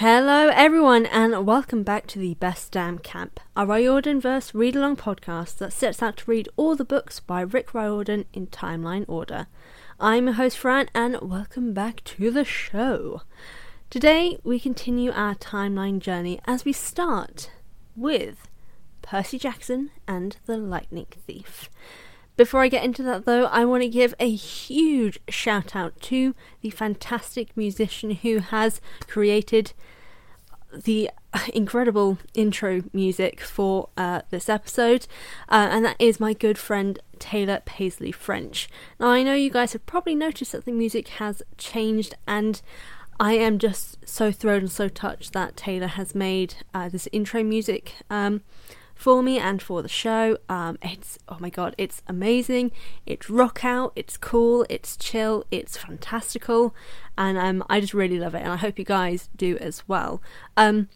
Hello, everyone, and welcome back to the Best Damn Camp, a Riordan verse read along podcast that sets out to read all the books by Rick Riordan in timeline order. I'm your host, Fran, and welcome back to the show. Today, we continue our timeline journey as we start with Percy Jackson and the Lightning Thief. Before I get into that, though, I want to give a huge shout out to the fantastic musician who has created the incredible intro music for uh, this episode, uh, and that is my good friend Taylor Paisley French. Now, I know you guys have probably noticed that the music has changed, and I am just so thrilled and so touched that Taylor has made uh, this intro music. Um, for me and for the show. Um, it's oh my god, it's amazing. It's rock out. It's cool. It's chill. It's fantastical, and um, I just really love it. And I hope you guys do as well. Um,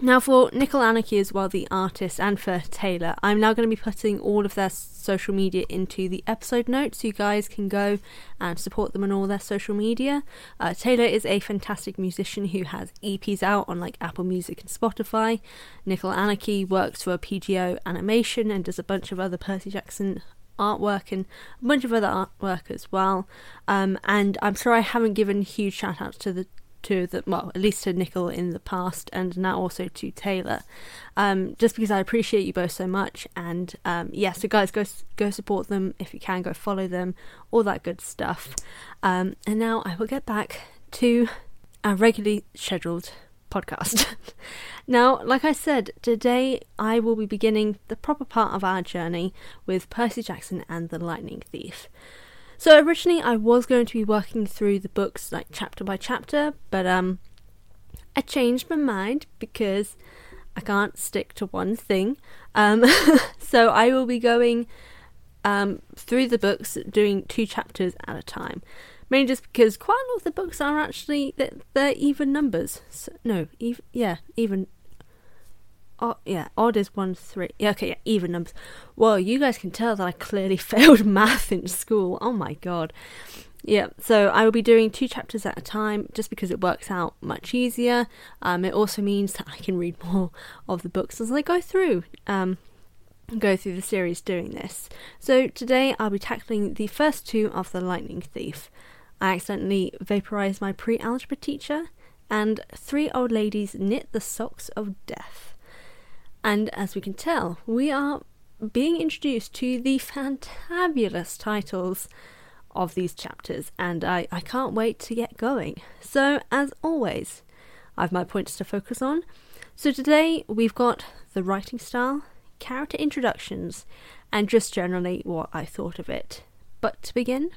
now, for Nickel Anarchy as well, the artist, and for Taylor, I'm now going to be putting all of their social media into the episode notes so you guys can go and support them on all their social media. Uh, Taylor is a fantastic musician who has EPs out on like Apple Music and Spotify. Nickel Anarchy works for a PGO Animation and does a bunch of other Percy Jackson artwork and a bunch of other artwork as well. Um, and I'm sorry I haven't given huge shout outs to the to the well, at least to Nickel in the past, and now also to Taylor, um, just because I appreciate you both so much. And um, yeah, so guys, go go support them if you can, go follow them, all that good stuff. Um, and now I will get back to our regularly scheduled podcast. now, like I said, today I will be beginning the proper part of our journey with Percy Jackson and the Lightning Thief. So originally I was going to be working through the books like chapter by chapter, but um I changed my mind because I can't stick to one thing. Um so I will be going um through the books doing two chapters at a time. Mainly just because quite a lot of the books are actually they're, they're even numbers. So, no, even yeah, even Oh, yeah, odd is one three. Yeah, okay, yeah, even numbers. Well, you guys can tell that I clearly failed math in school. Oh my god. Yeah, so I will be doing two chapters at a time just because it works out much easier. Um, it also means that I can read more of the books as I go through. Um, go through the series doing this. So today I'll be tackling the first two of the Lightning Thief. I accidentally vaporized my pre-algebra teacher, and three old ladies knit the socks of death. And as we can tell, we are being introduced to the fantabulous titles of these chapters, and I, I can't wait to get going. So, as always, I have my points to focus on. So, today we've got the writing style, character introductions, and just generally what I thought of it. But to begin,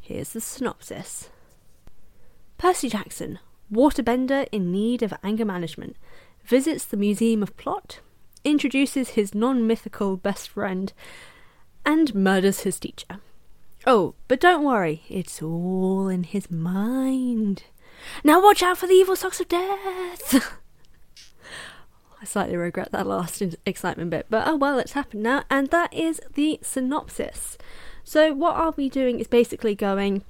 here's the synopsis Percy Jackson, waterbender in need of anger management, visits the Museum of Plot, introduces his non mythical best friend, and murders his teacher. Oh, but don't worry, it's all in his mind. Now watch out for the evil socks of death! I slightly regret that last excitement bit, but oh well, it's happened now, and that is the synopsis. So, what I'll be doing is basically going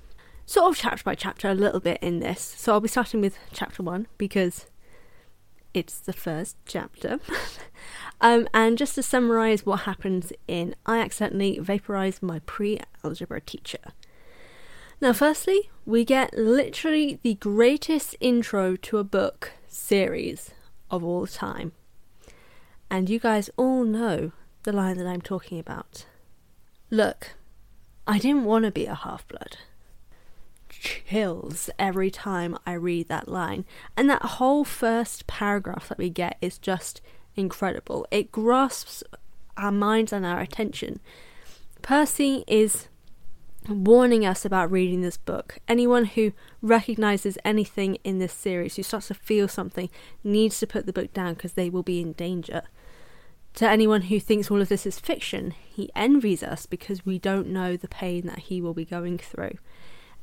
sort of chapter by chapter a little bit in this. So, I'll be starting with chapter one because it's the first chapter. um, and just to summarize what happens in I accidentally vaporized my pre algebra teacher. Now, firstly, we get literally the greatest intro to a book series of all time. And you guys all know the line that I'm talking about. Look, I didn't want to be a half blood. Chills every time I read that line. And that whole first paragraph that we get is just incredible. It grasps our minds and our attention. Percy is warning us about reading this book. Anyone who recognizes anything in this series, who starts to feel something, needs to put the book down because they will be in danger. To anyone who thinks all of this is fiction, he envies us because we don't know the pain that he will be going through.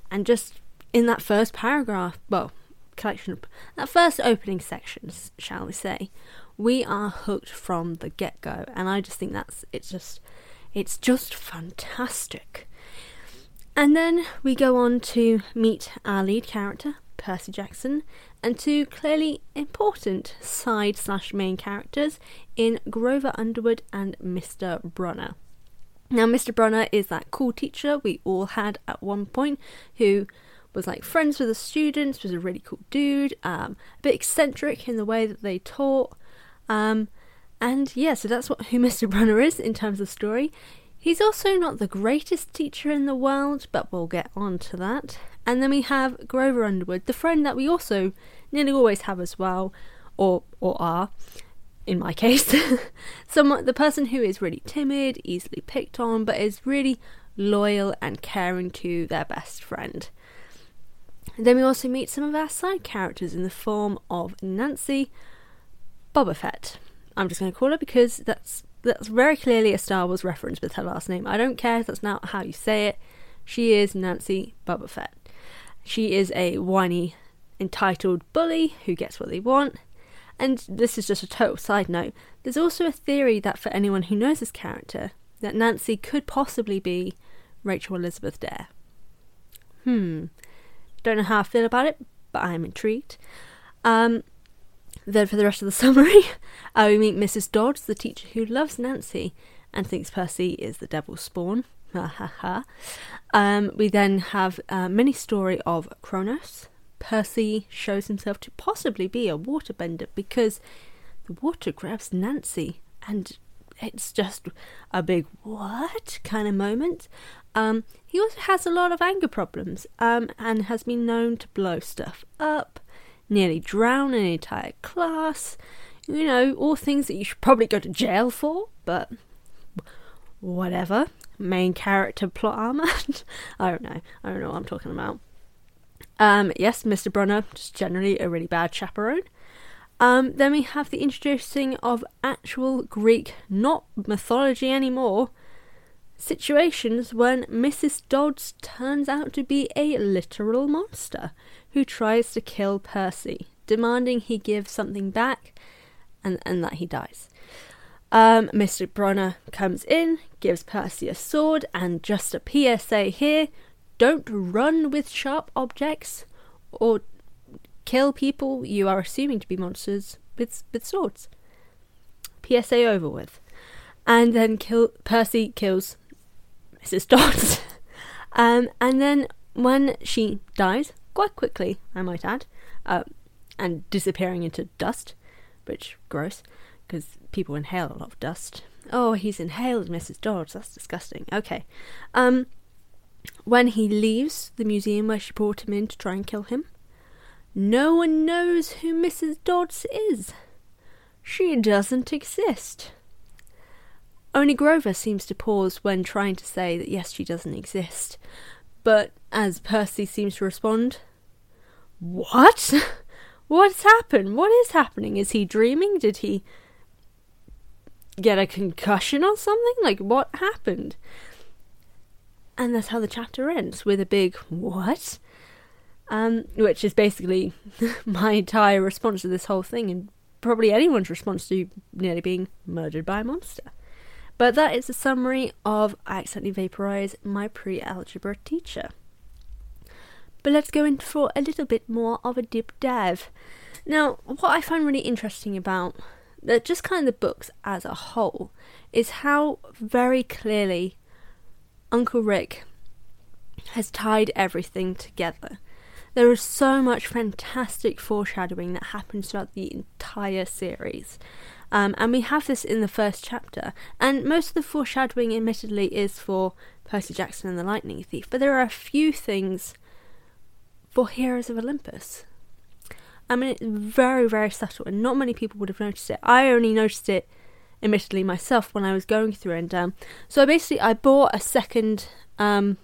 And just in that first paragraph, well, collection, that first opening section, shall we say, we are hooked from the get go. And I just think that's, it's just, it's just fantastic. And then we go on to meet our lead character, Percy Jackson, and two clearly important side slash main characters in Grover Underwood and Mr. Brunner. Now, Mr. Brunner is that cool teacher we all had at one point who was like friends with the students, was a really cool dude, um, a bit eccentric in the way that they taught. Um, and yeah, so that's what who Mr. Brunner is in terms of story. He's also not the greatest teacher in the world, but we'll get on to that. And then we have Grover Underwood, the friend that we also nearly always have as well, or or are, in my case. Someone the person who is really timid, easily picked on, but is really loyal and caring to their best friend. then we also meet some of our side characters in the form of Nancy Boba Fett. I'm just going to call her because that's that's very clearly a Star Wars reference with her last name. I don't care if that's not how you say it. She is Nancy Boba Fett. She is a whiny, entitled bully who gets what they want. And this is just a total side note. There's also a theory that for anyone who knows this character, that Nancy could possibly be Rachel Elizabeth Dare. Hmm. Don't know how I feel about it, but I'm intrigued. Um, then, for the rest of the summary, uh, we meet Mrs. Dodds, the teacher who loves Nancy and thinks Percy is the devil's spawn. Ha ha ha. Um, we then have a mini story of Kronos. Percy shows himself to possibly be a waterbender because the water grabs Nancy, and it's just a big what kind of moment. Um, he also has a lot of anger problems um, and has been known to blow stuff up nearly drown an entire class. You know, all things that you should probably go to jail for, but whatever. Main character plot armor. I don't know. I don't know what I'm talking about. Um, yes, Mr. Brunner, just generally a really bad chaperone. Um, then we have the introducing of actual Greek, not mythology anymore, situations when Mrs. Dodds turns out to be a literal monster who tries to kill Percy, demanding he give something back and, and that he dies. Um, Mr. Brunner comes in, gives Percy a sword, and just a PSA here don't run with sharp objects or kill people you are assuming to be monsters with, with swords. PSA over with. And then kill Percy kills Mrs. Dodds. um, and then when she dies, quite quickly, I might add, uh, and disappearing into dust, which gross, because people inhale a lot of dust. Oh, he's inhaled Mrs. Dodds. That's disgusting. Okay. Um, when he leaves the museum where she brought him in to try and kill him, no one knows who Mrs. Dodds is. She doesn't exist. Only Grover seems to pause when trying to say that yes, she doesn't exist. But as Percy seems to respond, what? What's happened? What is happening? Is he dreaming? Did he get a concussion or something? Like, what happened? And that's how the chapter ends with a big what? Um, which is basically my entire response to this whole thing, and probably anyone's response to nearly being murdered by a monster. But that is a summary of I accidentally vaporize my pre algebra teacher. But let's go in for a little bit more of a deep dive. Now, what I find really interesting about the, just kind of the books as a whole is how very clearly Uncle Rick has tied everything together. There is so much fantastic foreshadowing that happens throughout the entire series. Um, and we have this in the first chapter. And most of the foreshadowing, admittedly, is for Percy Jackson and the Lightning Thief. But there are a few things for Heroes of Olympus. I mean, it's very, very subtle, and not many people would have noticed it. I only noticed it, admittedly, myself when I was going through. And um, so, basically, I bought a second um,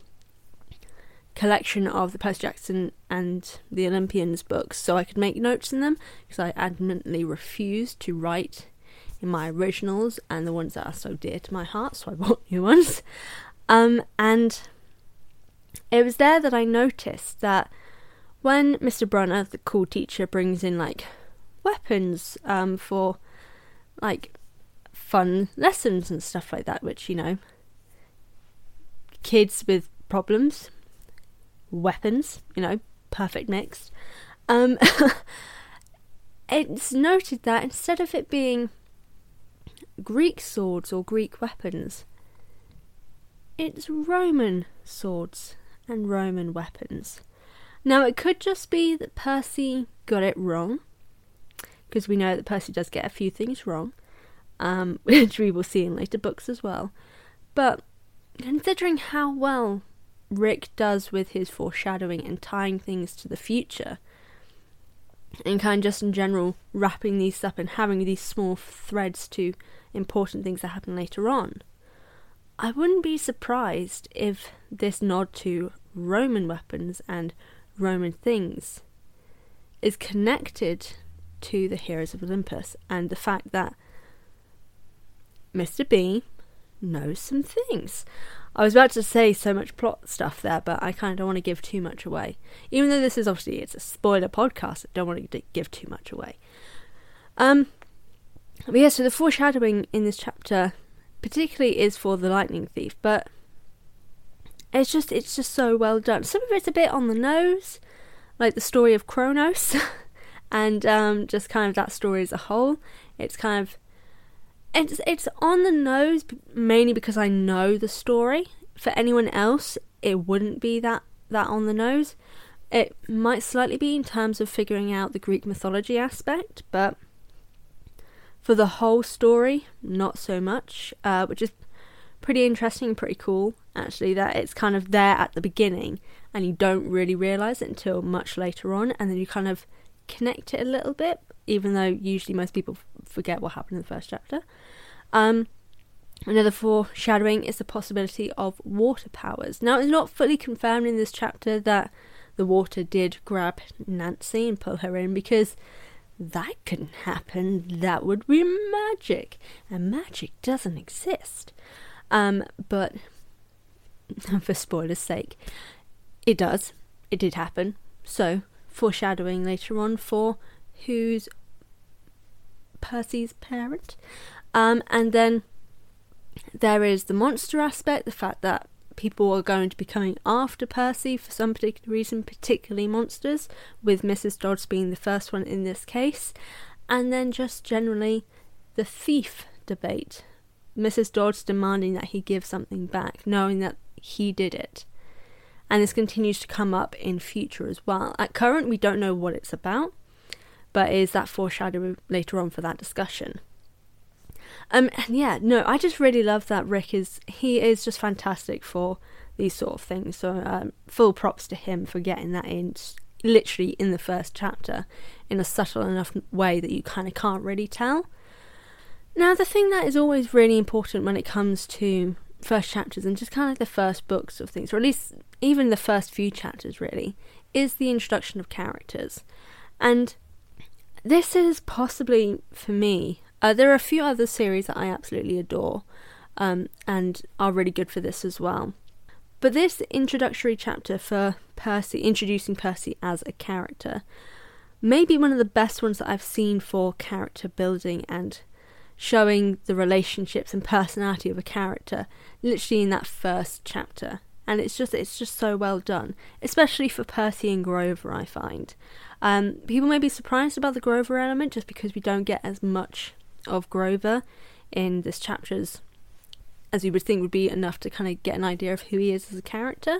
collection of the Percy Jackson and the Olympians books so I could make notes in them because I adamantly refused to write in my originals and the ones that are so dear to my heart, so I bought new ones. Um, and it was there that I noticed that when Mr. Brunner, the cool teacher, brings in like weapons um, for like fun lessons and stuff like that, which you know, kids with problems, weapons, you know, perfect mix. Um, it's noted that instead of it being Greek swords or Greek weapons, it's Roman swords and Roman weapons. Now, it could just be that Percy got it wrong, because we know that Percy does get a few things wrong, um, which we will see in later books as well. But considering how well Rick does with his foreshadowing and tying things to the future, and kind of just in general wrapping these up and having these small threads to important things that happen later on, I wouldn't be surprised if this nod to Roman weapons and Roman things is connected to the heroes of Olympus and the fact that Mr. B knows some things. I was about to say so much plot stuff there, but I kind of don't want to give too much away. Even though this is obviously it's a spoiler podcast, I don't want to give too much away. Um, but yeah, so the foreshadowing in this chapter, particularly, is for the lightning thief, but it's just it's just so well done. Some of it's a bit on the nose, like the story of Kronos, and um, just kind of that story as a whole. It's kind of it's it's on the nose mainly because I know the story. For anyone else, it wouldn't be that that on the nose. It might slightly be in terms of figuring out the Greek mythology aspect, but for the whole story, not so much. Uh, which is pretty interesting, pretty cool actually that it's kind of there at the beginning and you don't really realize it until much later on and then you kind of connect it a little bit even though usually most people forget what happened in the first chapter um, another foreshadowing is the possibility of water powers now it's not fully confirmed in this chapter that the water did grab nancy and pull her in because that couldn't happen that would be magic and magic doesn't exist um, but for spoilers' sake, it does. It did happen. So, foreshadowing later on for who's Percy's parent. Um, and then there is the monster aspect, the fact that people are going to be coming after Percy for some particular reason, particularly monsters, with Mrs. Dodds being the first one in this case. And then just generally the thief debate. Mrs. Dodds demanding that he give something back, knowing that he did it. And this continues to come up in future as well. At current, we don't know what it's about, but is that foreshadow later on for that discussion? Um, and yeah, no, I just really love that Rick is he is just fantastic for these sort of things. So um, full props to him for getting that in literally in the first chapter in a subtle enough way that you kind of can't really tell. Now, the thing that is always really important when it comes to first chapters and just kind of the first books of things, or at least even the first few chapters, really, is the introduction of characters. And this is possibly, for me, uh, there are a few other series that I absolutely adore um, and are really good for this as well. But this introductory chapter for Percy, introducing Percy as a character, may be one of the best ones that I've seen for character building and showing the relationships and personality of a character literally in that first chapter and it's just it's just so well done especially for percy and grover i find um, people may be surprised about the grover element just because we don't get as much of grover in this chapters as you would think would be enough to kind of get an idea of who he is as a character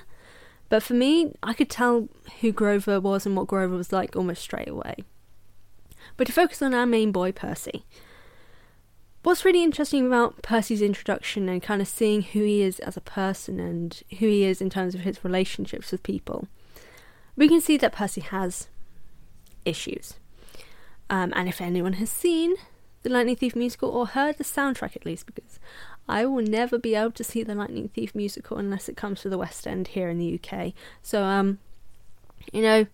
but for me i could tell who grover was and what grover was like almost straight away but to focus on our main boy percy what's really interesting about Percy's introduction and kind of seeing who he is as a person and who he is in terms of his relationships with people. we can see that Percy has issues. Um, and if anyone has seen the Lightning Thief musical or heard the soundtrack at least, because I will never be able to see the Lightning Thief musical unless it comes to the West End here in the UK. So, um, you know,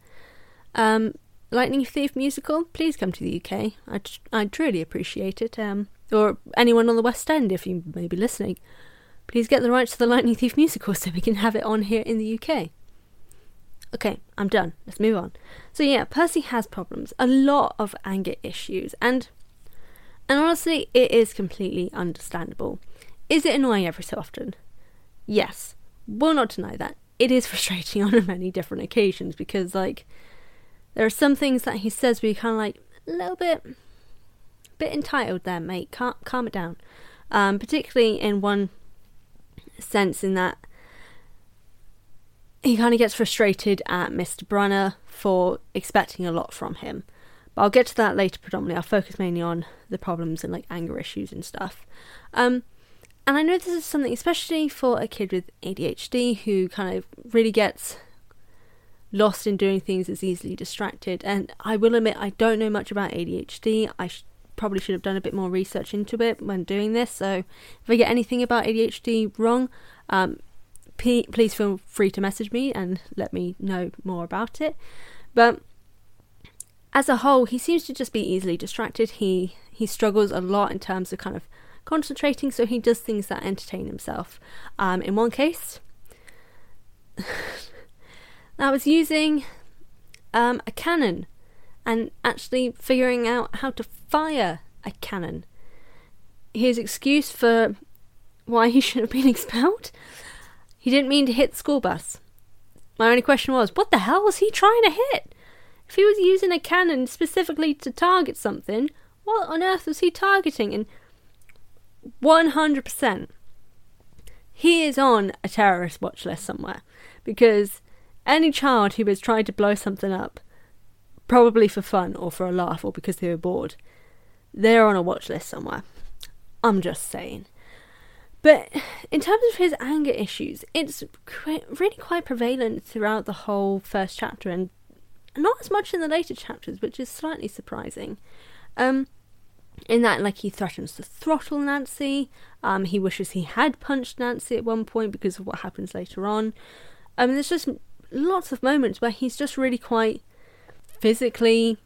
um, Lightning Thief musical, please come to the UK. I'd, I'd truly appreciate it. Um, or anyone on the West End, if you may be listening, please get the rights to the Lightning Thief musical so we can have it on here in the UK. Okay, I'm done. Let's move on. So yeah, Percy has problems, a lot of anger issues, and and honestly, it is completely understandable. Is it annoying every so often? Yes, will not deny that. It is frustrating on many different occasions because like there are some things that he says where you kind of like a little bit, bit entitled there, mate. Calm, calm it down. Um, particularly in one sense, in that he kind of gets frustrated at Mr. Brunner for expecting a lot from him. But I'll get to that later predominantly. I'll focus mainly on the problems and like anger issues and stuff. Um, and I know this is something, especially for a kid with ADHD who kind of really gets lost in doing things, is easily distracted. And I will admit, I don't know much about ADHD. I sh- probably should have done a bit more research into it when doing this. So if I get anything about ADHD wrong, um, please feel free to message me and let me know more about it. But as a whole, he seems to just be easily distracted. He he struggles a lot in terms of kind of concentrating, so he does things that entertain himself. Um, in one case, I was using um, a cannon and actually figuring out how to fire a cannon. His excuse for why he should have been expelled he didn't mean to hit the school bus. My only question was, what the hell was he trying to hit? If he was using a cannon specifically to target something, what on earth was he targeting? And 100%, he is on a terrorist watch list somewhere. Because any child who was trying to blow something up, probably for fun or for a laugh or because they were bored, they're on a watch list somewhere. I'm just saying. But in terms of his anger issues, it's really quite prevalent throughout the whole first chapter, and not as much in the later chapters, which is slightly surprising. Um, in that, like, he threatens to throttle Nancy. Um, he wishes he had punched Nancy at one point because of what happens later on. Um, there's just lots of moments where he's just really quite physically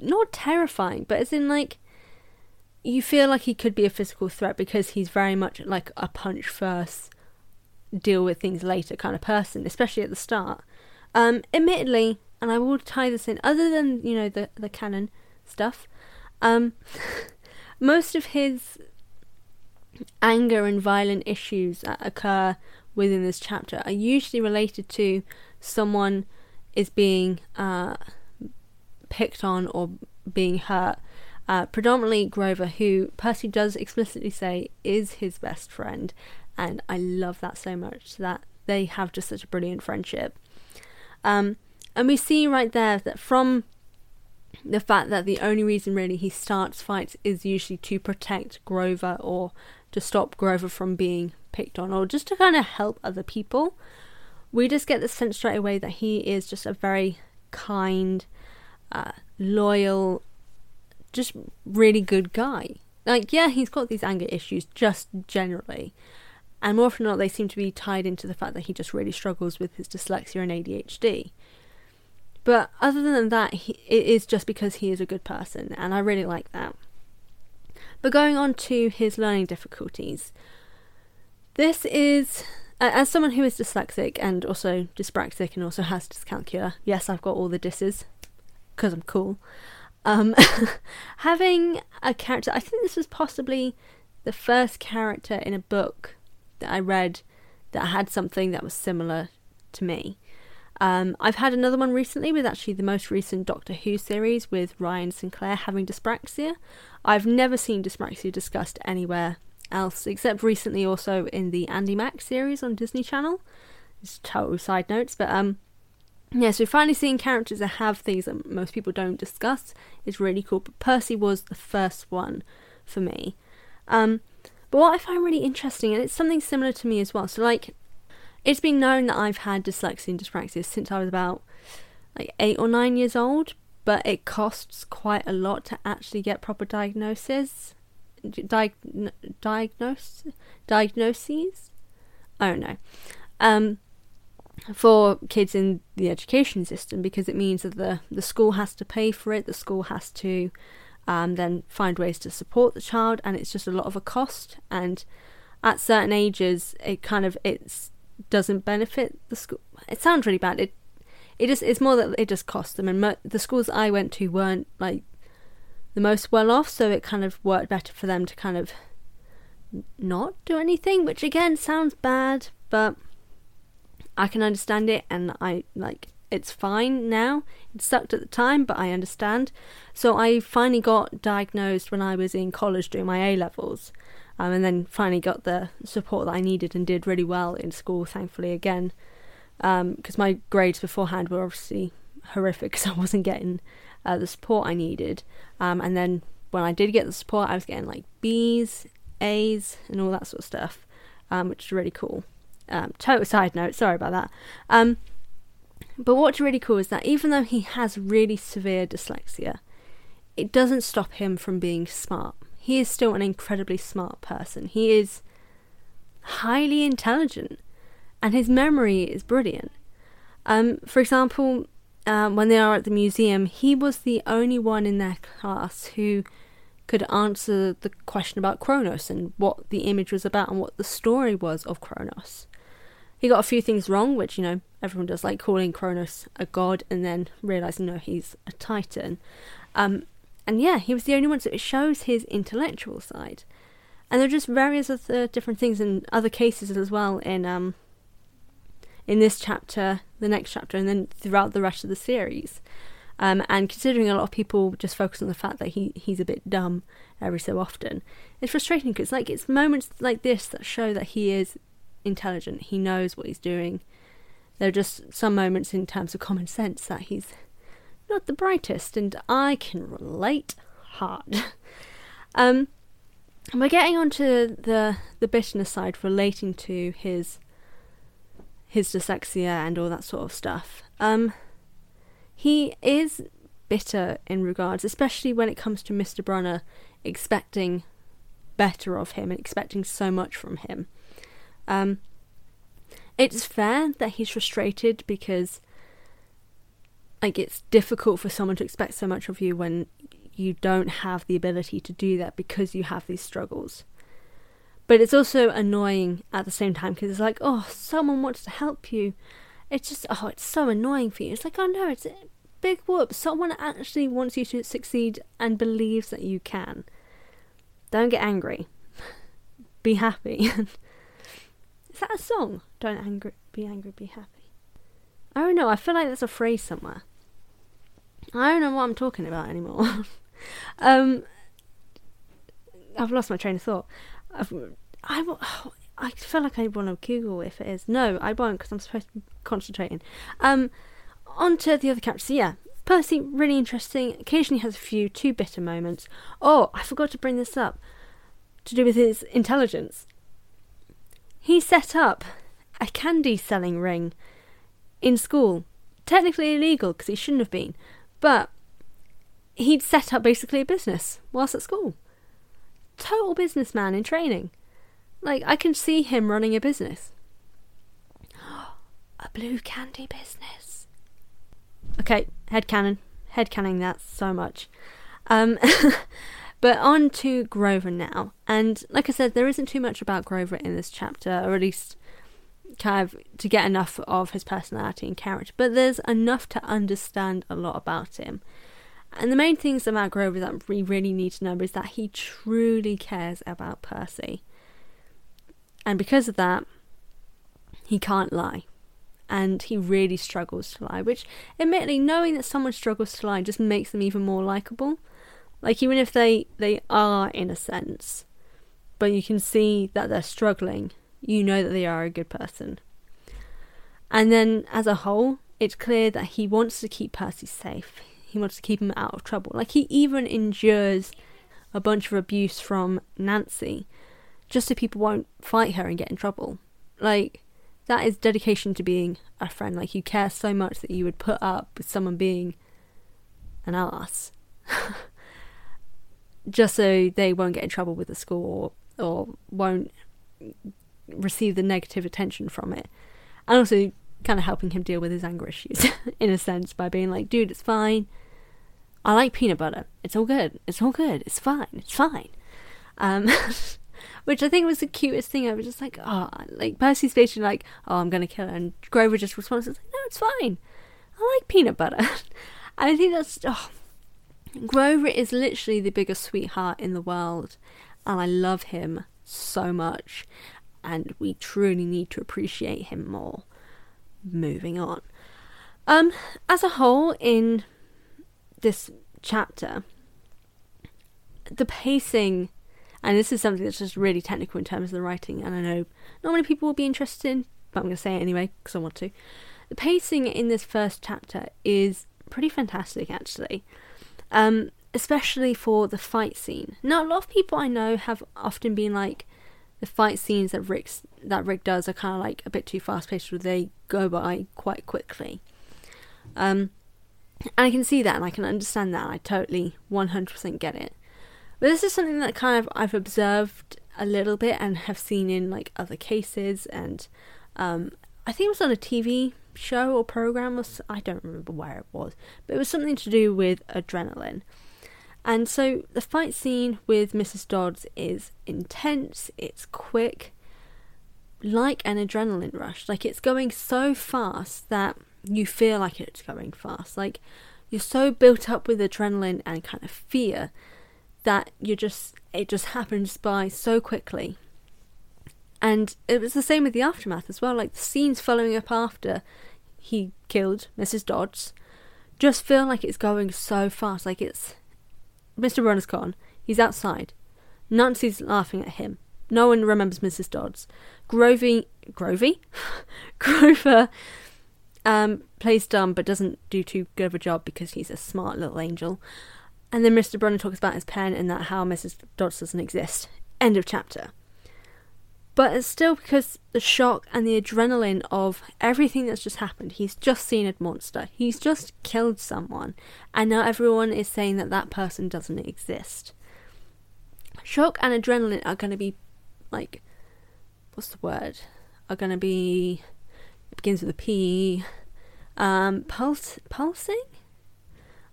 not terrifying, but as in like you feel like he could be a physical threat because he's very much like a punch first, deal with things later kind of person, especially at the start. Um, admittedly, and I will tie this in, other than you know the the canon stuff, um, most of his anger and violent issues that occur within this chapter are usually related to someone is being uh, picked on or being hurt uh, predominantly Grover, who Percy does explicitly say is his best friend, and I love that so much that they have just such a brilliant friendship. Um, and we see right there that from the fact that the only reason really he starts fights is usually to protect Grover or to stop Grover from being picked on or just to kind of help other people. We just get the sense straight away that he is just a very kind, uh, loyal, just really good guy. Like, yeah, he's got these anger issues just generally. And more often than not, they seem to be tied into the fact that he just really struggles with his dyslexia and ADHD. But other than that, he, it is just because he is a good person, and I really like that. But going on to his learning difficulties, this is, as someone who is dyslexic and also dyspraxic and also has dyscalculia, yes, I've got all the disses because I'm cool. Um, having a character, I think this was possibly the first character in a book that I read that had something that was similar to me. Um, I've had another one recently with actually the most recent Doctor Who series with Ryan Sinclair having dyspraxia. I've never seen dyspraxia discussed anywhere else except recently also in the Andi Mack series on Disney Channel. It's total side notes, but um, yeah, so finally seeing characters that have things that most people don't discuss is really cool. But Percy was the first one for me. Um, but what I find really interesting, and it's something similar to me as well. So, like, it's been known that I've had dyslexia and dyspraxia since I was about like eight or nine years old, but it costs quite a lot to actually get proper diagnosis. Diag- diagnose diagnoses. I don't know. Um, for kids in the education system because it means that the the school has to pay for it. The school has to um, then find ways to support the child, and it's just a lot of a cost. And at certain ages, it kind of it doesn't benefit the school. It sounds really bad. It it just it's more that it just costs them. And mo- the schools I went to weren't like the most well off, so it kind of worked better for them to kind of not do anything, which again sounds bad, but I can understand it and I like it's fine now. It sucked at the time, but I understand. So I finally got diagnosed when I was in college doing my A levels, um, and then finally got the support that I needed and did really well in school, thankfully again, because um, my grades beforehand were obviously horrific because I wasn't getting uh, the support I needed. Um, and then when I did get the support, I was getting like B's, A's, and all that sort of stuff, um, which is really cool. Um, total side note, sorry about that. Um, but what's really cool is that even though he has really severe dyslexia, it doesn't stop him from being smart. He is still an incredibly smart person. He is highly intelligent, and his memory is brilliant. Um, for example, um, when they are at the museum, he was the only one in their class who could answer the question about Kronos and what the image was about and what the story was of Kronos. He got a few things wrong, which, you know, everyone does, like calling Kronos a god and then realizing, no, he's a titan. Um, and yeah, he was the only one, so it shows his intellectual side. And there are just various other different things in other cases as well in um in this chapter, the next chapter, and then throughout the rest of the series. Um, and considering a lot of people just focus on the fact that he, he's a bit dumb every so often, it's frustrating because like it's moments like this that show that he is intelligent. He knows what he's doing. There are just some moments in terms of common sense that he's not the brightest, and I can relate hard. um, we're getting onto the the bitterness side relating to his his dyslexia and all that sort of stuff. Um, he is bitter in regards, especially when it comes to Mr. Brunner expecting better of him and expecting so much from him. Um, it's fair that he's frustrated because, like, it's difficult for someone to expect so much of you when you don't have the ability to do that because you have these struggles. But it's also annoying at the same time because it's like, oh, someone wants to help you. It's just, oh, it's so annoying for you. It's like, oh no, it's a big whoop. Someone actually wants you to succeed and believes that you can. Don't get angry. Be happy. Is that a song? Don't angry, be angry, be happy. I don't know. I feel like there's a phrase somewhere. I don't know what I'm talking about anymore. um, I've lost my train of thought. I've, I, I feel like I want to Google if it is. No, I won't because I'm supposed to be concentrating. Um, on to the other characters. Yeah, Percy, really interesting. Occasionally has a few too bitter moments. Oh, I forgot to bring this up. To do with his intelligence. He set up a candy selling ring in school. Technically illegal because he shouldn't have been, but he'd set up basically a business whilst at school. Total businessman in training. Like, I can see him running a business. a blue candy business. Okay, head head Head that so much. Um, But on to Grover now. And like I said, there isn't too much about Grover in this chapter, or at least kind of to get enough of his personality and character. But there's enough to understand a lot about him. And the main things about Grover that we really need to know is that he truly cares about Percy. And because of that, he can't lie. And he really struggles to lie, which, admittedly, knowing that someone struggles to lie just makes them even more likable. Like even if they they are in a sense, but you can see that they're struggling, you know that they are a good person. And then as a whole, it's clear that he wants to keep Percy safe. He wants to keep him out of trouble. Like he even endures a bunch of abuse from Nancy just so people won't fight her and get in trouble. Like that is dedication to being a friend. Like you care so much that you would put up with someone being an ass. just so they won't get in trouble with the school or, or won't receive the negative attention from it. And also kind of helping him deal with his anger issues in a sense by being like, dude, it's fine. I like peanut butter. It's all good. It's all good. It's fine. It's fine. Um, which I think was the cutest thing. I was just like, oh, like Percy's basically like, oh, I'm gonna kill her, and Grover just responds, like, no, it's fine. I like peanut butter. I think that's oh, Grover is literally the biggest sweetheart in the world, and I love him so much, and we truly need to appreciate him more. Moving on. Um, as a whole, in this chapter, the pacing, and this is something that's just really technical in terms of the writing, and I know not many people will be interested in, but I'm going to say it anyway because I want to. The pacing in this first chapter is pretty fantastic, actually, um, especially for the fight scene. Now, a lot of people I know have often been like, the fight scenes that Rick's that Rick does are kind of like a bit too fast paced, or they go by quite quickly. Um, and I can see that and I can understand that. I totally 100% get it. But this is something that kind of I've observed a little bit and have seen in like other cases. And um, I think it was on a TV show or program, or I don't remember where it was, but it was something to do with adrenaline. And so the fight scene with Mrs. Dodds is intense, it's quick, like an adrenaline rush. Like it's going so fast that you feel like it's going fast. Like you're so built up with adrenaline and kind of fear that you just it just happens by so quickly. And it was the same with the aftermath as well. Like the scenes following up after he killed Mrs. Dodds just feel like it's going so fast. Like it's Mr. Brunner's gone. He's outside. Nancy's laughing at him. No one remembers Mrs. Dodds. Grovey, Grovey, Grover um, plays dumb but doesn't do too good of a job because he's a smart little angel. And then Mr. Brunner talks about his pen and that how Mrs. Dodds doesn't exist. End of chapter. But it's still because the shock and the adrenaline of everything that's just happened. He's just seen a monster. He's just killed someone. And now everyone is saying that that person doesn't exist. Shock and adrenaline are going to be like, what's the word? Are going to be it begins with a P. Um, pulse, pulsing?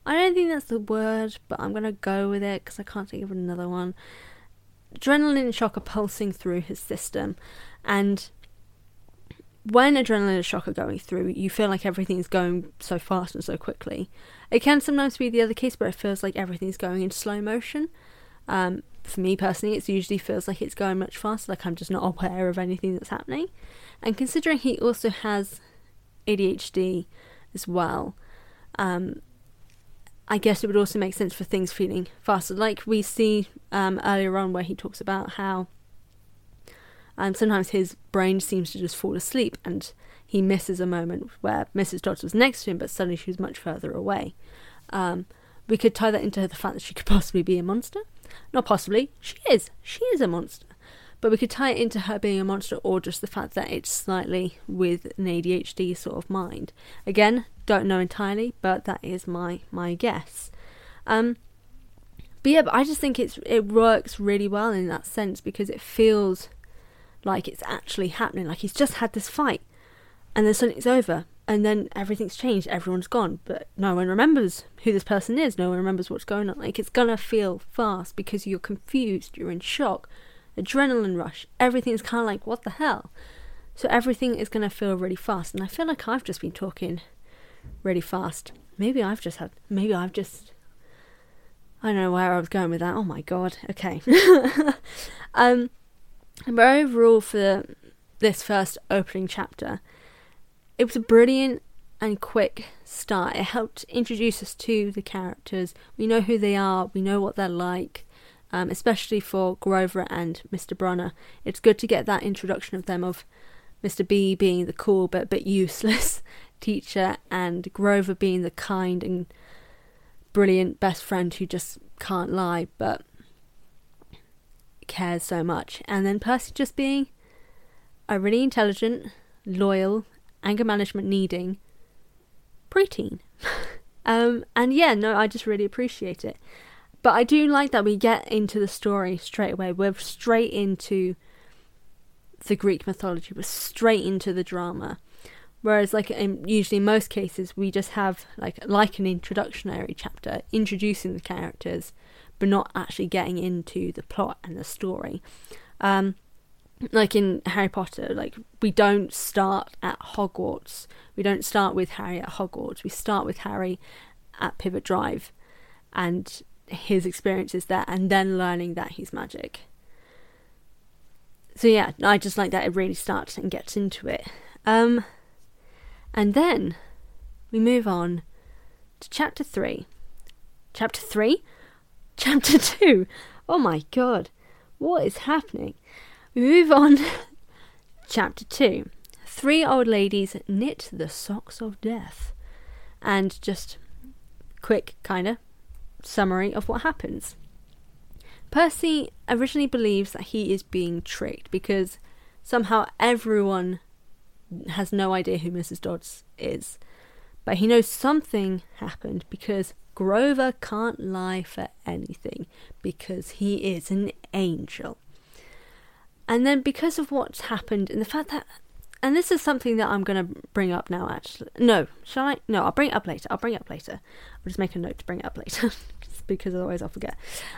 I don't think that's the word, but I'm gonna go with it because I can't think of another one. Adrenaline shock are pulsing through his system, and when adrenaline shock are going through, you feel like everything's going so fast and so quickly. It can sometimes be the other case where it feels like everything's going in slow motion. Um, for me personally, it usually feels like it's going much faster, like I'm just not aware of anything that's happening. And considering he also has ADHD as well, um, I guess it would also make sense for things feeling faster. Like we see um, earlier on, where he talks about how um, sometimes his brain seems to just fall asleep and he misses a moment where Mrs. Dodds was next to him, but suddenly she was much further away. Um, we could tie that into the fact that she could possibly be a monster. Not possibly, she is. She is a monster. But we could tie it into her being a monster or just the fact that it's slightly with an ADHD sort of mind. Again, don't know entirely, but that is my my guess. Um, but yeah, but I just think it's it works really well in that sense because it feels like it's actually happening. Like he's just had this fight, and then it's over, and then everything's changed. Everyone's gone, but no one remembers who this person is. No one remembers what's going on. Like it's gonna feel fast because you're confused. You're in shock adrenaline rush. Everything's kind of like, what the hell? So everything is going to feel really fast. And I feel like I've just been talking really fast. Maybe I've just had, maybe I've just, I don't know where I was going with that. Oh my god. Okay. um, but overall, for this first opening chapter, it was a brilliant and quick start. It helped introduce us to the characters. We know who they are, we know what they're like um, especially for Grover and Mr. Brunner. It's good to get that introduction of them of Mr. B being the cool but but useless teacher and Grover being the kind and brilliant best friend who just can't lie but cares so much. And then Percy just being a really intelligent, loyal, anger management needing preteen. um, and yeah, no, I just really appreciate it. But I do like that we get into the story straight away. We're straight into the Greek mythology. We're straight into the drama. Whereas, like in usually in most cases, we just have like like an introductionary chapter introducing the characters, but not actually getting into the plot and the story. Um, like in Harry Potter, like we don't start at Hogwarts. We don't start with Harry at Hogwarts. We start with Harry at Privet Drive, and his experiences there, and then learning that he's magic. So yeah, I just like that it really starts and gets into it. Um, and then we move on to chapter three. Chapter three? Chapter two? Oh my god, what is happening? We move on. chapter two. Three old ladies knit the socks of death. And just quick, kinda summary of what happens. Percy originally believes that he is being tricked because somehow everyone has no idea who Mrs. Dodds is. But he knows something happened because Grover can't lie for anything because he is an angel. And then because of what's happened and the fact that and this is something that I'm going to bring up now actually. No, shall I? No, I'll bring it up later. I'll bring it up later. I'll just make a note to bring it up later because otherwise I'll forget.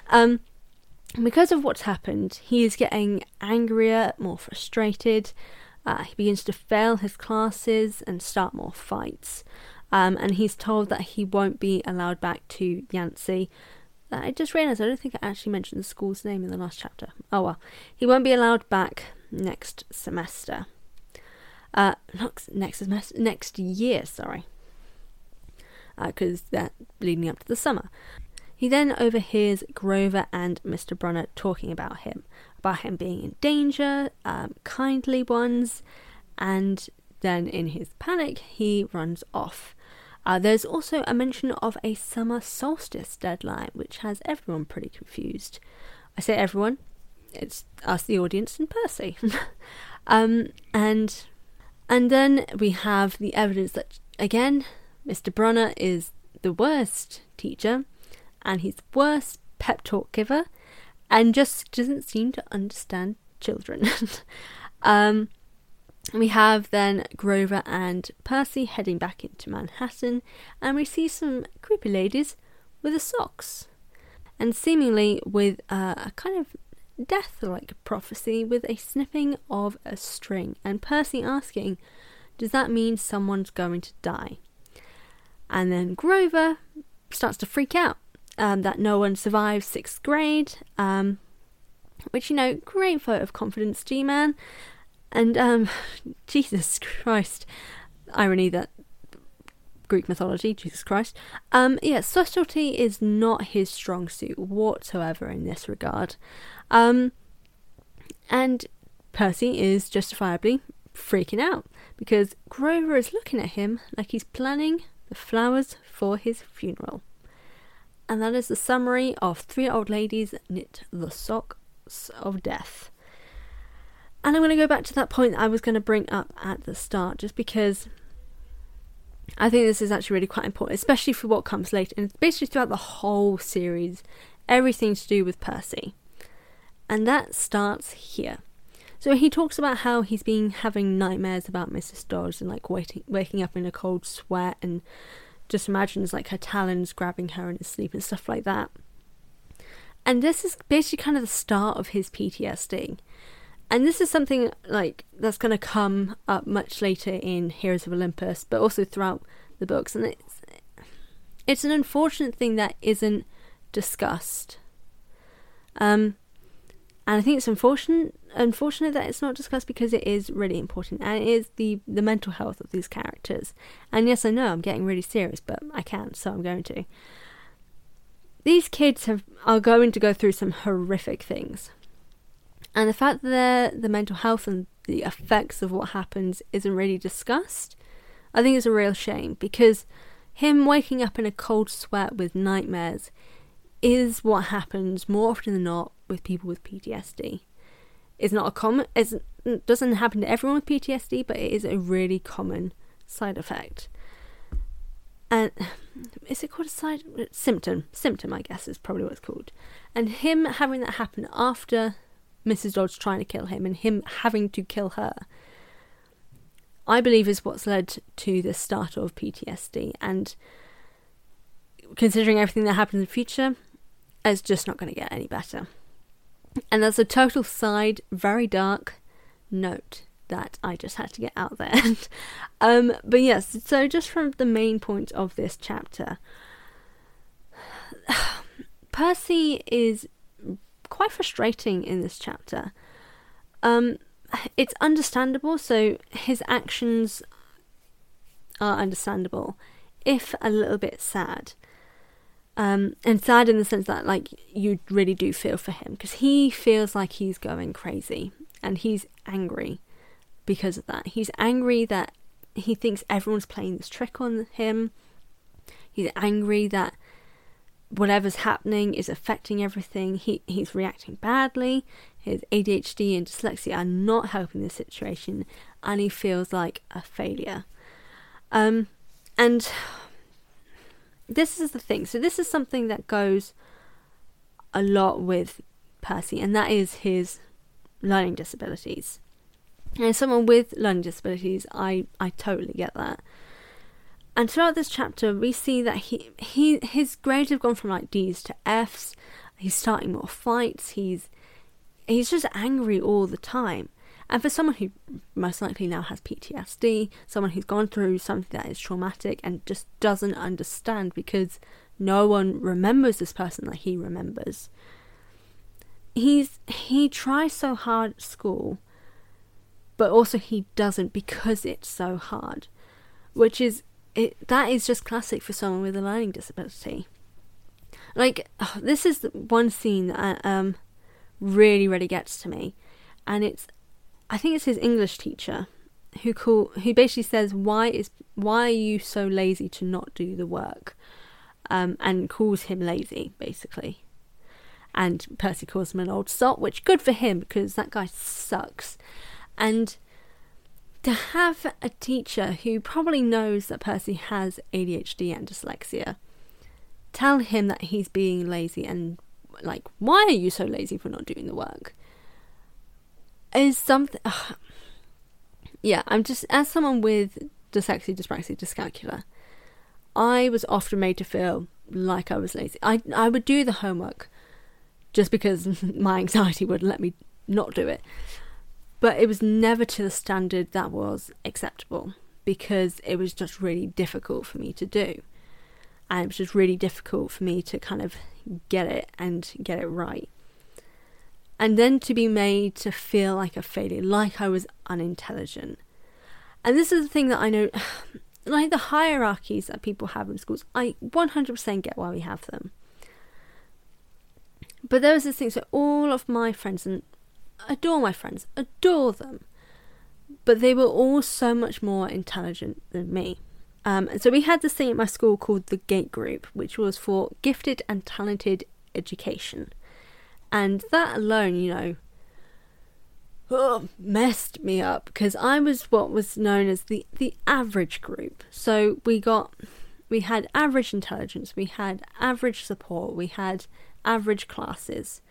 Um because of what's happened, he is getting angrier, more frustrated. Uh, he begins to fail his classes and start more fights. Um, and he's told that he won't be allowed back to Yancy. I just realised I don't think I actually mentioned the school's name in the last chapter. Oh well, he won't be allowed back next semester. Uh, next, next semester, next year, sorry, because uh, they're leading up to the summer. He then overhears Grover and Mr. Brunner talking about him, about him being in danger, um, kindly ones, and then in his panic, he runs off. Uh, there's also a mention of a summer solstice deadline, which has everyone pretty confused. I say everyone, it's us, the audience, and Percy. um, and and then we have the evidence that again, Mr. Brunner is the worst teacher and he's the worst pep talk giver and just doesn't seem to understand children. um, we have then Grover and Percy heading back into Manhattan, and we see some creepy ladies with the socks, and seemingly with uh, a kind of death like prophecy with a snipping of a string, and Percy asking, Does that mean someone's going to die? And then Grover starts to freak out um, that no one survives sixth grade, um, which, you know, great vote of confidence, G Man. And um, Jesus Christ, irony that Greek mythology, Jesus Christ. Um, yeah, subtlety is not his strong suit whatsoever in this regard. Um, and Percy is justifiably freaking out because Grover is looking at him like he's planning the flowers for his funeral and that is the summary of Three Old Ladies Knit the Socks of Death. And I'm going to go back to that point I was going to bring up at the start, just because I think this is actually really quite important, especially for what comes later. And basically throughout the whole series, everything to do with Percy. And that starts here. So he talks about how he's been having nightmares about Mrs. Dodds and like waiting, waking up in a cold sweat and just imagines like her talons grabbing her in his sleep and stuff like that. And this is basically kind of the start of his PTSD. And this is something like that's going to come up much later in Heroes of Olympus, but also throughout the books. And it's it's an unfortunate thing that isn't discussed. Um, and I think it's unfortunate unfortunate that it's not discussed because it is really important and it is the the mental health of these characters. And yes, I know I'm getting really serious, but I can't, so I'm going to. These kids have are going to go through some horrific things. And the fact that the mental health and the effects of what happens isn't really discussed, I think is a real shame because him waking up in a cold sweat with nightmares is what happens more often than not with people with PTSD. It's not a common. It's it doesn't happen to everyone with PTSD, but it is a really common side effect. And is it called a side symptom? Symptom, I guess, is probably what it's called. And him having that happen after Mrs. Dodds trying to kill him and him having to kill her, I believe is what's led to the start of PTSD. And considering everything that happens in the future, it's just not going to get any better. And that's a total side, very dark note that I just had to get out there. um, but yes, so just from the main point of this chapter, Percy is quite frustrating in this chapter. Um, it's understandable, so his actions are understandable, if a little bit sad. Um, and sad in the sense that, like, you really do feel for him because he feels like he's going crazy and he's angry because of that. He's angry that he thinks everyone's playing this trick on him. He's angry that whatever's happening is affecting everything. He he's reacting badly. His ADHD and dyslexia are not helping the situation, and he feels like a failure. Um, and this is the thing. So this is something that goes a lot with Percy, and that is his learning disabilities. And as someone with learning disabilities, I, I totally get that. And throughout this chapter, we see that he, he his grades have gone from like D's to F's. He's starting more fights. He's he's just angry all the time. And for someone who most likely now has PTSD, someone who's gone through something that is traumatic and just doesn't understand because no one remembers this person that he remembers. He's he tries so hard at school, but also he doesn't because it's so hard, which is it that is just classic for someone with a learning disability. Like oh, this is one scene that um really really gets to me, and it's I think it's his English teacher who call who basically says why is why are you so lazy to not do the work, um, and calls him lazy basically. And Percy calls him an old sot, which good for him because that guy sucks. And to have a teacher who probably knows that Percy has ADHD and dyslexia tell him that he's being lazy and like why are you so lazy for not doing the work is something. Uh, yeah, I'm just as someone with dyslexia, dyspraxia, dyscalculia. I was often made to feel like I was lazy. I I would do the homework just because my anxiety would let me not do it. But it was never to the standard that was acceptable because it was just really difficult for me to do. And it was just really difficult for me to kind of get it and get it right and then to be made to feel like a failure, like I was unintelligent. And this is the thing that I know, like the hierarchies that people have in schools, I 100% get why we have them. But there was this thing, so all of my friends, and adore my friends, adore them, but they were all so much more intelligent than me. Um, and so we had this thing at my school called the Gate Group, which was for gifted and talented education. And that alone, you know, oh, messed me up because I was what was known as the, the average group. So we got, we had average intelligence, we had average support, we had average classes.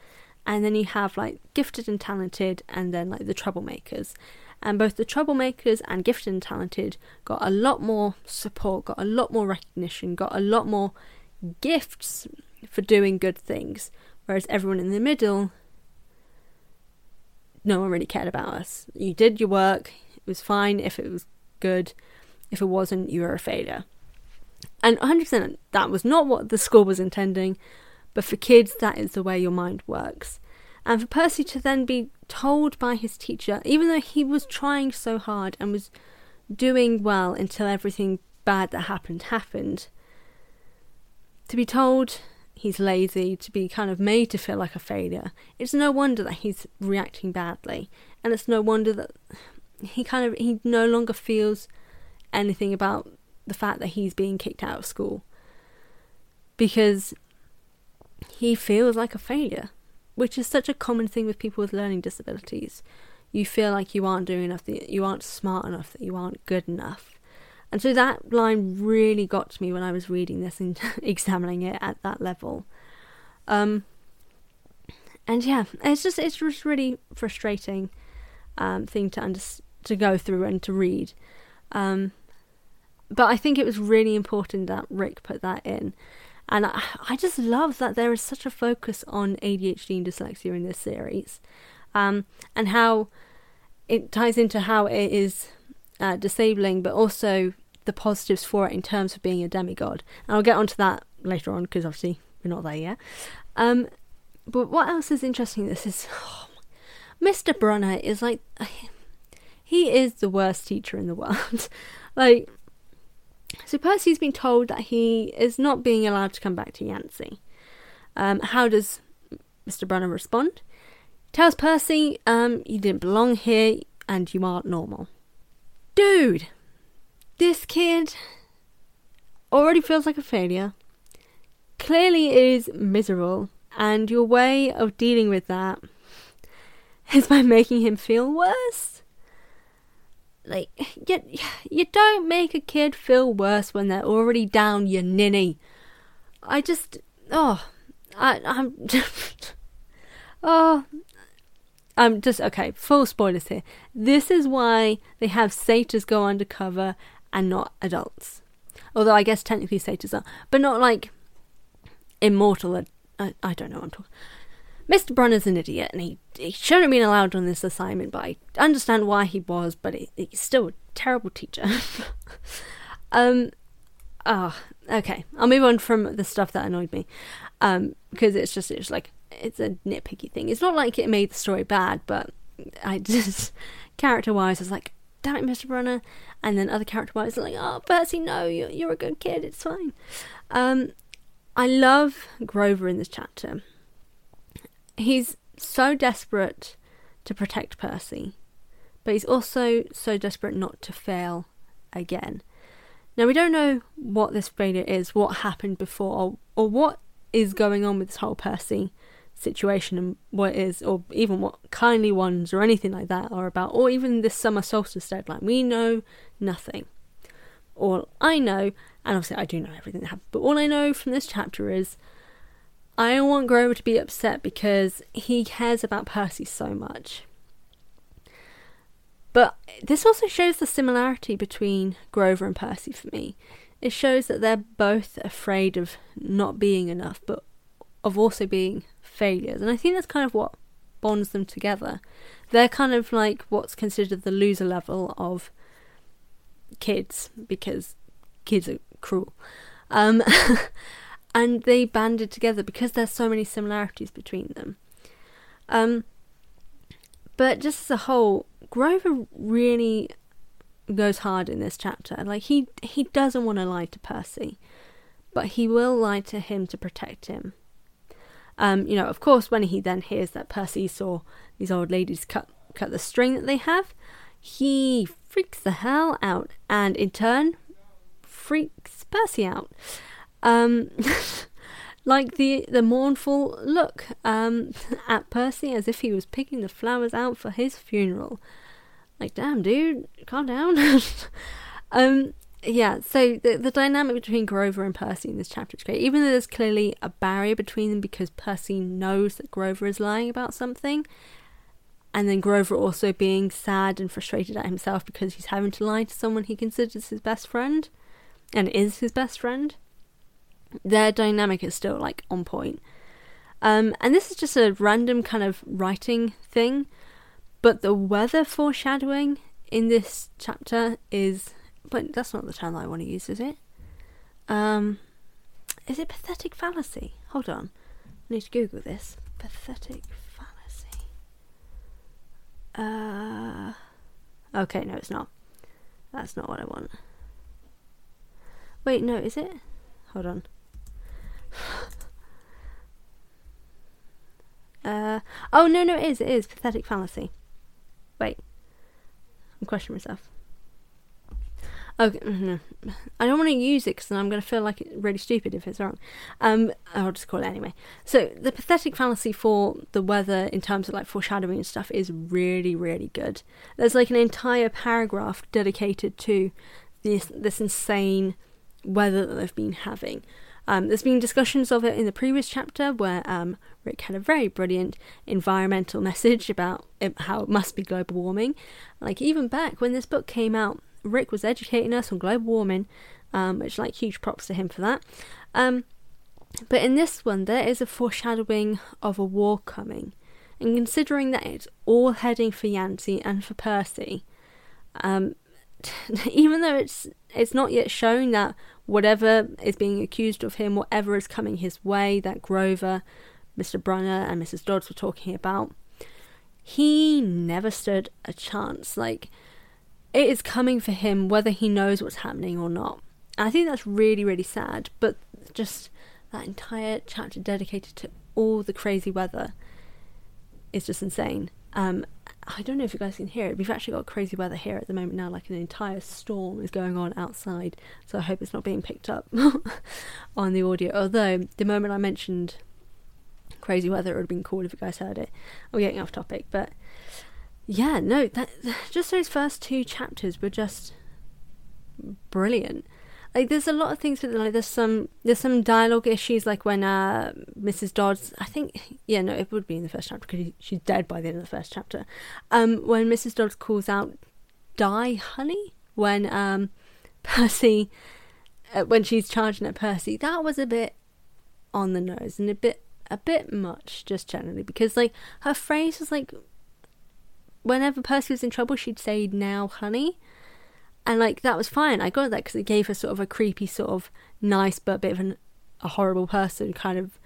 And then you have like gifted and talented, and then like the troublemakers. And both the troublemakers and gifted and talented got a lot more support, got a lot more recognition, got a lot more gifts for doing good things. Whereas everyone in the middle, no one really cared about us. You did your work, it was fine if it was good. If it wasn't, you were a failure. And 100% that was not what the school was intending, but for kids, that is the way your mind works. And for Percy to then be told by his teacher, even though he was trying so hard and was doing well until everything bad that happened happened, to be told he's lazy, to be kind of made to feel like a failure, it's no wonder that he's reacting badly. And it's no wonder that he kind of he no longer feels anything about the fact that he's being kicked out of school. Because he feels like a failure, which is such a common thing with people with learning disabilities. you feel like you aren't doing enough, that you aren't smart enough, that you aren't good enough. And so that line really got to me when I was reading this and examining it at that level. Um, and yeah, it's just it's just really frustrating um, thing to under- to go through and to read. Um, but I think it was really important that Rick put that in. And I, I just love that there is such a focus on ADHD and dyslexia in this series. Um, and how it ties into how it is uh, disabling, but also the positives for it in terms of being a demigod. And I'll get onto that later on because obviously we're not there yet. Um, but what else is interesting? This is oh, Mr. Brunner is like he is the worst teacher in the world. like, so Percy's been told that he is not being allowed to come back to Yancy. Um, how does Mr. Brunner respond? Tells Percy, um, you didn't belong here and you aren't normal. Dude, this kid already feels like a failure, clearly is miserable, and your way of dealing with that is by making him feel worse. Like, you, you don't make a kid feel worse when they're already down, you ninny. I just, oh, I, I'm, oh, I'm just, okay, full spoilers here. This is why they have satyrs go undercover and not adults. Although I guess technically satyrs are, but not like immortal. I, I don't know what I'm talking. Mr. Brunner's an idiot, and he, he shouldn't have been allowed on this assignment. But I understand why he was, but he, he's still a terrible teacher. um, ah, oh, okay. I'll move on from the stuff that annoyed me, um, because it's just it's like it's a nitpicky thing. It's not like it made the story bad, but I just character wise, I was like, damn it, Mr. Brunner. And then other character wise, like, oh, Percy, no, you're, you're a good kid, it's fine. Um, I love Grover in this chapter. He's so desperate to protect Percy, but he's also so desperate not to fail again. Now, we don't know what this failure is, what happened before, or, or what is going on with this whole Percy situation and what is, or even what kindly ones or anything like that are about, or even this summer solstice deadline. We know nothing. All I know and obviously, I do know everything that happened, but all I know from this chapter is I don't want Grover to be upset because he cares about Percy so much. But this also shows the similarity between Grover and Percy for me. It shows that they're both afraid of not being enough, but of also being failures. And I think that's kind of what bonds them together. They're kind of like what's considered the loser level of kids because kids are cruel. Um, and they banded together because there's so many similarities between them. Um, but just as a whole, Grover really goes hard in this chapter. Like he he doesn't want to lie to Percy, but he will lie to him to protect him. Um, you know, of course, when he then hears that Percy saw these old ladies cut cut the string that they have, he freaks the hell out, and in turn freaks Percy out. Um, like the the mournful look um, at Percy as if he was picking the flowers out for his funeral. Like, damn, dude, calm down. um, yeah, so the the dynamic between Grover and Percy in this chapter is great. Even though there's clearly a barrier between them because Percy knows that Grover is lying about something, and then Grover also being sad and frustrated at himself because he's having to lie to someone he considers his best friend and is his best friend, their dynamic is still like on point. Um, and this is just a random kind of writing thing, but the weather foreshadowing in this chapter is. But that's not the term I want to use, is it? Um, is it pathetic fallacy? Hold on, I need to Google this. Pathetic fallacy. Uh, okay, no, it's not. That's not what I want. Wait, no, is it? Hold on. Uh, oh, no, no, it is. It is. Pathetic fallacy. Wait. I'm questioning myself. Okay, mm-hmm. I don't want to use it because I'm going to feel like it's really stupid if it's wrong. Um, I'll just call it anyway. So the pathetic fallacy for the weather in terms of like foreshadowing and stuff is really, really good. There's like an entire paragraph dedicated to this this insane weather that they've been having. Um, there's been discussions of it in the previous chapter where um, Rick had a very brilliant environmental message about how it must be global warming. Like even back when this book came out, Rick was educating us on global warming, um, which like huge props to him for that. Um, but in this one, there is a foreshadowing of a war coming, and considering that it's all heading for Yancy and for Percy, um, even though it's it's not yet shown that whatever is being accused of him, whatever is coming his way, that Grover, Mr. Brunner, and Mrs. Dodds were talking about, he never stood a chance. Like, it is coming for him whether he knows what's happening or not. I think that's really, really sad, but just that entire chapter dedicated to all the crazy weather is just insane. Um, I don't know if you guys can hear it. We've actually got crazy weather here at the moment now, like an entire storm is going on outside. So I hope it's not being picked up on the audio. Although the moment I mentioned crazy weather, it would have been cool if you guys heard it. I'm getting off topic, but yeah, no, that just those first two chapters were just brilliant. Like there's a lot of things with like there's some there's some dialogue issues like when uh Mrs. Dodds I think yeah no it would be in the first chapter because she's dead by the end of the first chapter. Um, when Mrs. Dodds calls out "Die, honey," when um Percy uh, when she's charging at Percy, that was a bit on the nose and a bit a bit much just generally because like her phrase was like whenever Percy was in trouble she'd say now honey and like that was fine. I got that because it gave her sort of a creepy, sort of nice but a bit of an, a horrible person kind of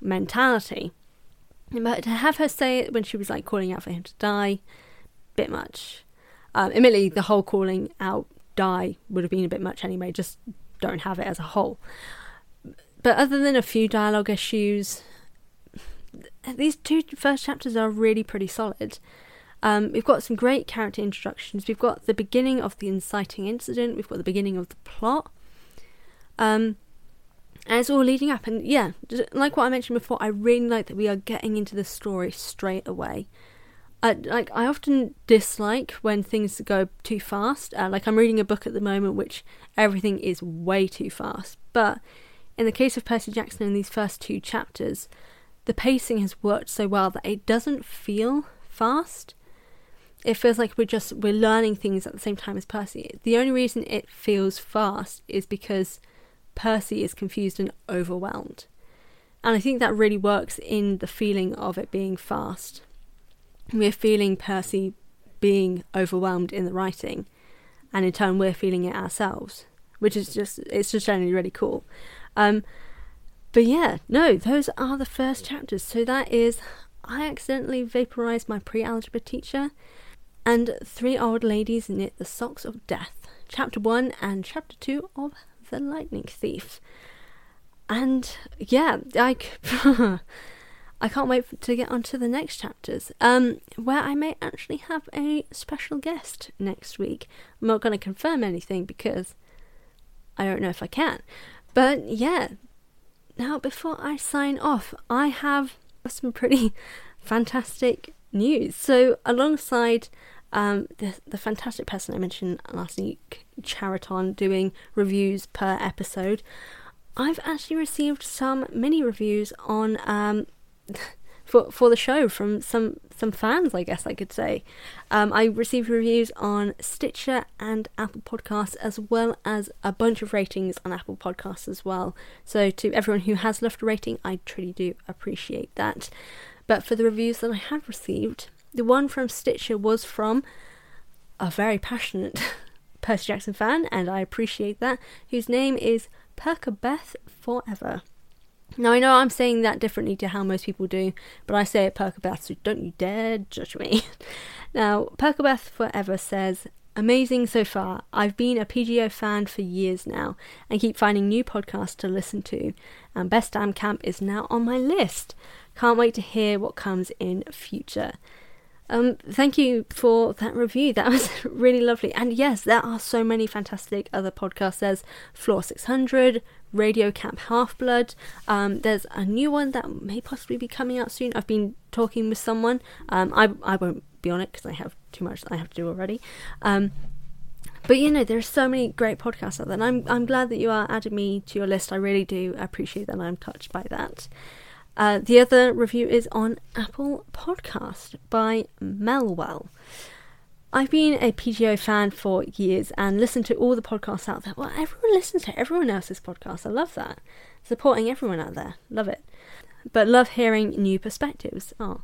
mentality. But to have her say it when she was like calling out for him to die, bit much. Um, admittedly, the whole calling out die would have been a bit much anyway. Just don't have it as a whole. But other than a few dialogue issues, these two first chapters are really pretty solid. Um, we've got some great character introductions. We've got the beginning of the inciting incident. We've got the beginning of the plot. Um, and it's all leading up. And yeah, like what I mentioned before, I really like that we are getting into the story straight away. I, like I often dislike when things go too fast. Uh, like I'm reading a book at the moment, which everything is way too fast. But in the case of Percy Jackson in these first two chapters, the pacing has worked so well that it doesn't feel fast it feels like we're just we're learning things at the same time as Percy. The only reason it feels fast is because Percy is confused and overwhelmed. And I think that really works in the feeling of it being fast. We're feeling Percy being overwhelmed in the writing, and in turn we're feeling it ourselves, which is just it's just generally really cool. Um, but yeah, no, those are the first chapters. So that is I accidentally vaporized my pre-algebra teacher and Three Old Ladies Knit the Socks of Death, Chapter 1 and Chapter 2 of The Lightning Thief. And yeah, I, I can't wait to get on to the next chapters, um, where I may actually have a special guest next week. I'm not going to confirm anything because I don't know if I can. But yeah, now before I sign off, I have some pretty fantastic news. So, alongside um, the, the fantastic person I mentioned last week, Chariton, doing reviews per episode, I've actually received some mini reviews on um, for for the show from some some fans, I guess I could say. Um, I received reviews on Stitcher and Apple Podcasts, as well as a bunch of ratings on Apple Podcasts as well. So to everyone who has left a rating, I truly do appreciate that. But for the reviews that I have received, the one from Stitcher was from a very passionate Percy Jackson fan, and I appreciate that, whose name is Perkabeth Forever. Now, I know I'm saying that differently to how most people do, but I say it Perkabeth, so don't you dare judge me. now, Perkabeth Forever says, Amazing so far. I've been a PJO fan for years now and keep finding new podcasts to listen to, and Best Damn Camp is now on my list. Can't wait to hear what comes in future. Um, thank you for that review. That was really lovely. And yes, there are so many fantastic other podcasts. There's Floor 600, Radio Camp Half Blood. Um, there's a new one that may possibly be coming out soon. I've been talking with someone. Um, I I won't be on it because I have too much I have to do already. Um, but you know, there are so many great podcasts out there, and I'm I'm glad that you are adding me to your list. I really do appreciate that. I'm touched by that. Uh, the other review is on Apple Podcast by Melwell. I've been a PJO fan for years and listened to all the podcasts out there. Well, everyone listens to everyone else's podcast. I love that. Supporting everyone out there. Love it. But love hearing new perspectives. Oh.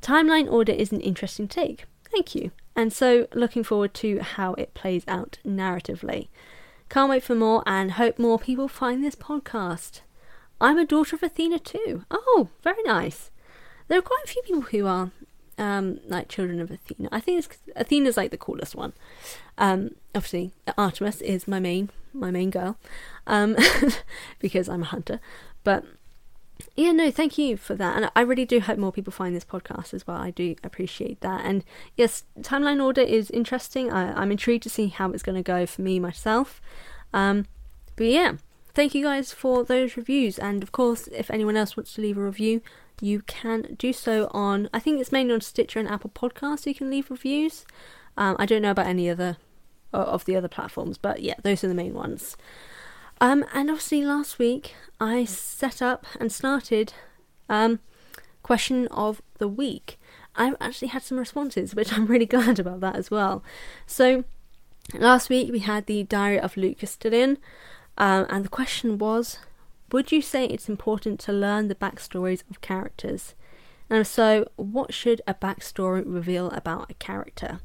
Timeline order is an interesting take. Thank you. And so looking forward to how it plays out narratively. Can't wait for more and hope more people find this podcast. I'm a daughter of Athena too. Oh, very nice. There are quite a few people who are um, like children of Athena. I think Athena's like the coolest one. Um, obviously, Artemis is my main my main girl um, because I'm a hunter. But yeah, no, thank you for that. And I really do hope more people find this podcast as well. I do appreciate that. And yes, timeline order is interesting. I, am intrigued to see how it's going to go for me myself. Um, but yeah, thank you guys for those reviews. And of course, if anyone else wants to leave a review, you can do so on, I think it's mainly on Stitcher and Apple Podcasts, you can leave reviews. Um, I don't know about any other of the other platforms, but yeah, those are the main ones. Um, and obviously, last week I set up and started um, question of the week. I've actually had some responses, which I'm really glad about that as well. So, last week we had the Diary of Luke Castellan, um, and the question was Would you say it's important to learn the backstories of characters? And so, what should a backstory reveal about a character?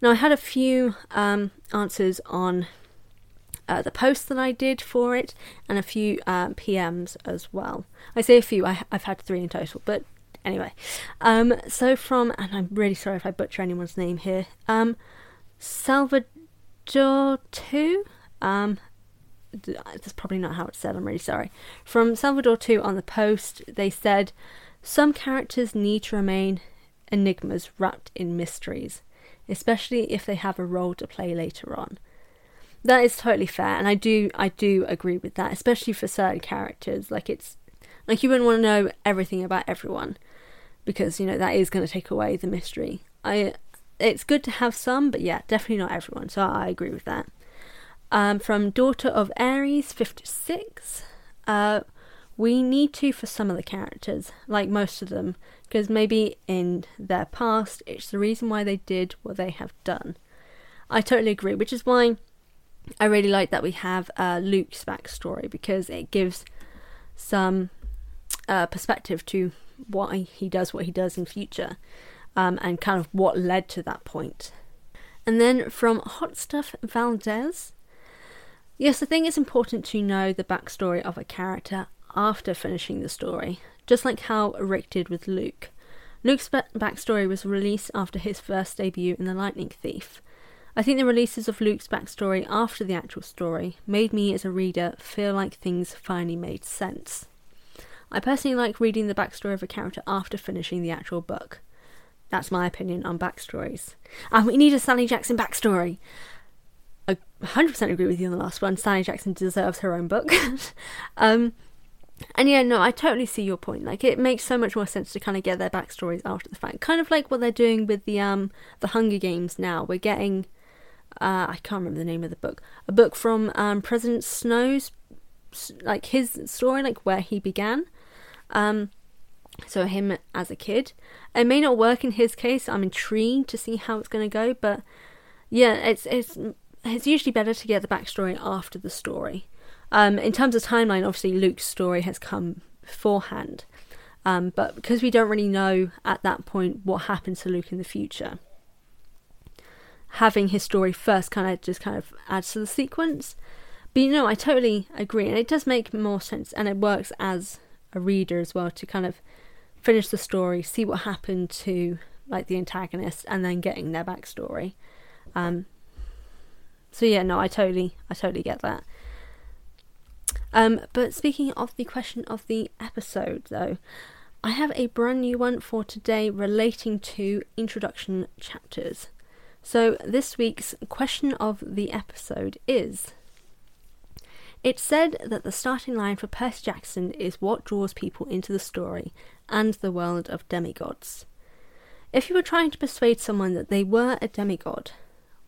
Now, I had a few um, answers on uh, the post that I did for it, and a few uh, PMs as well. I say a few, I, have had three in total, but anyway. Um, so from, and I'm really sorry if I butcher anyone's name here, um, Salvador 2, um, that's probably not how it's said, I'm really sorry. From Salvador 2 on the post, they said, Some characters need to remain enigmas wrapped in mysteries, especially if they have a role to play later on. That is totally fair, and I do I do agree with that, especially for certain characters. Like it's like you wouldn't want to know everything about everyone because you know that is going to take away the mystery. I it's good to have some, but yeah, definitely not everyone. So I agree with that. Um, from Daughter of Aries, 56. Uh, we need to for some of the characters, like most of them, because maybe in their past it's the reason why they did what they have done. I totally agree, which is why I really like that we have uh, Luke's backstory because it gives some uh, perspective to why he does what he does in future um, and kind of what led to that point. And then from Hot Stuff Valdez, yes, I think it's important to know the backstory of a character after finishing the story, just like how Rick did with Luke. Luke's backstory was released after his first debut in The Lightning Thief, I think the releases of Luke's backstory after the actual story made me as a reader feel like things finally made sense. I personally like reading the backstory of a character after finishing the actual book. That's my opinion on backstories. And we need a Sally Jackson backstory. I 100% agree with you on the last one. Sally Jackson deserves her own book. um, and yeah, no, I totally see your point. Like, it makes so much more sense to kind of get their backstories after the fact. Kind of like what they're doing with the um the Hunger Games now. We're getting uh, I can't remember the name of the book, a book from um, President Snow's, like his story, like where he began. Um, so him as a kid. It may not work in his case. I'm intrigued to see how it's going to go, but yeah, it's it's it's usually better to get the backstory after the story. Um, in terms of timeline, obviously Luke's story has come beforehand, um, but because we don't really know at that point what happened to Luke in the future, having his story first kind of just kind of adds to the sequence. But you know, I totally agree, and it does make more sense, and it works as a reader as well to kind of finish the story, see what happened to like the antagonist, and then getting their backstory. Um, so yeah, no, I totally, I totally get that. Um, but speaking of the question of the episode, though, I have a brand new one for today relating to introduction chapters. So, this week's question of the episode is It's said that the starting line for Percy Jackson is what draws people into the story and the world of demigods. If you were trying to persuade someone that they were a demigod,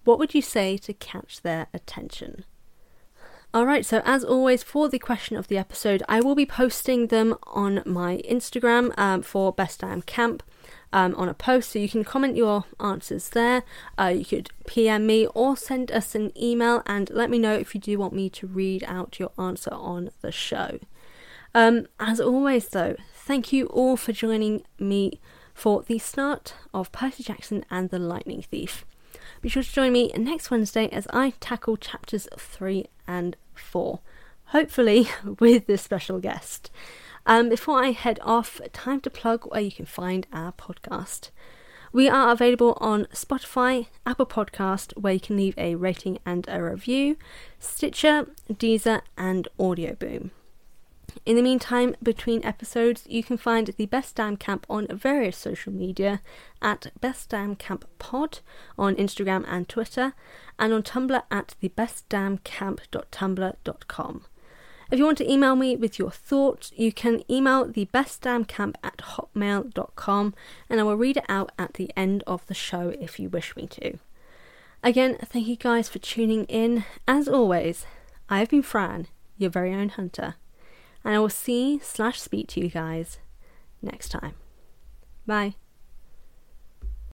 what would you say to catch their attention? Alright, so as always, for the question of the episode, I will be posting them on my Instagram um, for Best Damn Camp. Um, on a post, so you can comment your answers there. Uh, you could PM me or send us an email and let me know if you do want me to read out your answer on the show. Um, as always, though, thank you all for joining me for the start of Percy Jackson and the Lightning Thief. Be sure to join me next Wednesday as I tackle chapters 3 and 4, hopefully with this special guest. Um, before I head off, time to plug where you can find our podcast. We are available on Spotify, Apple Podcast, where you can leave a rating and a review, Stitcher, Deezer, and Audio Boom. In the meantime, between episodes, you can find the Best Damn Camp on various social media at Best Damn Camp Pod on Instagram and Twitter, and on Tumblr at thebestdamncamp.tumblr.com. If you want to email me with your thoughts, you can email thebestdamncamp at hotmail.com and I will read it out at the end of the show if you wish me to. Again, thank you guys for tuning in. As always, I have been Fran, your very own hunter and I will see slash speak to you guys next time. Bye.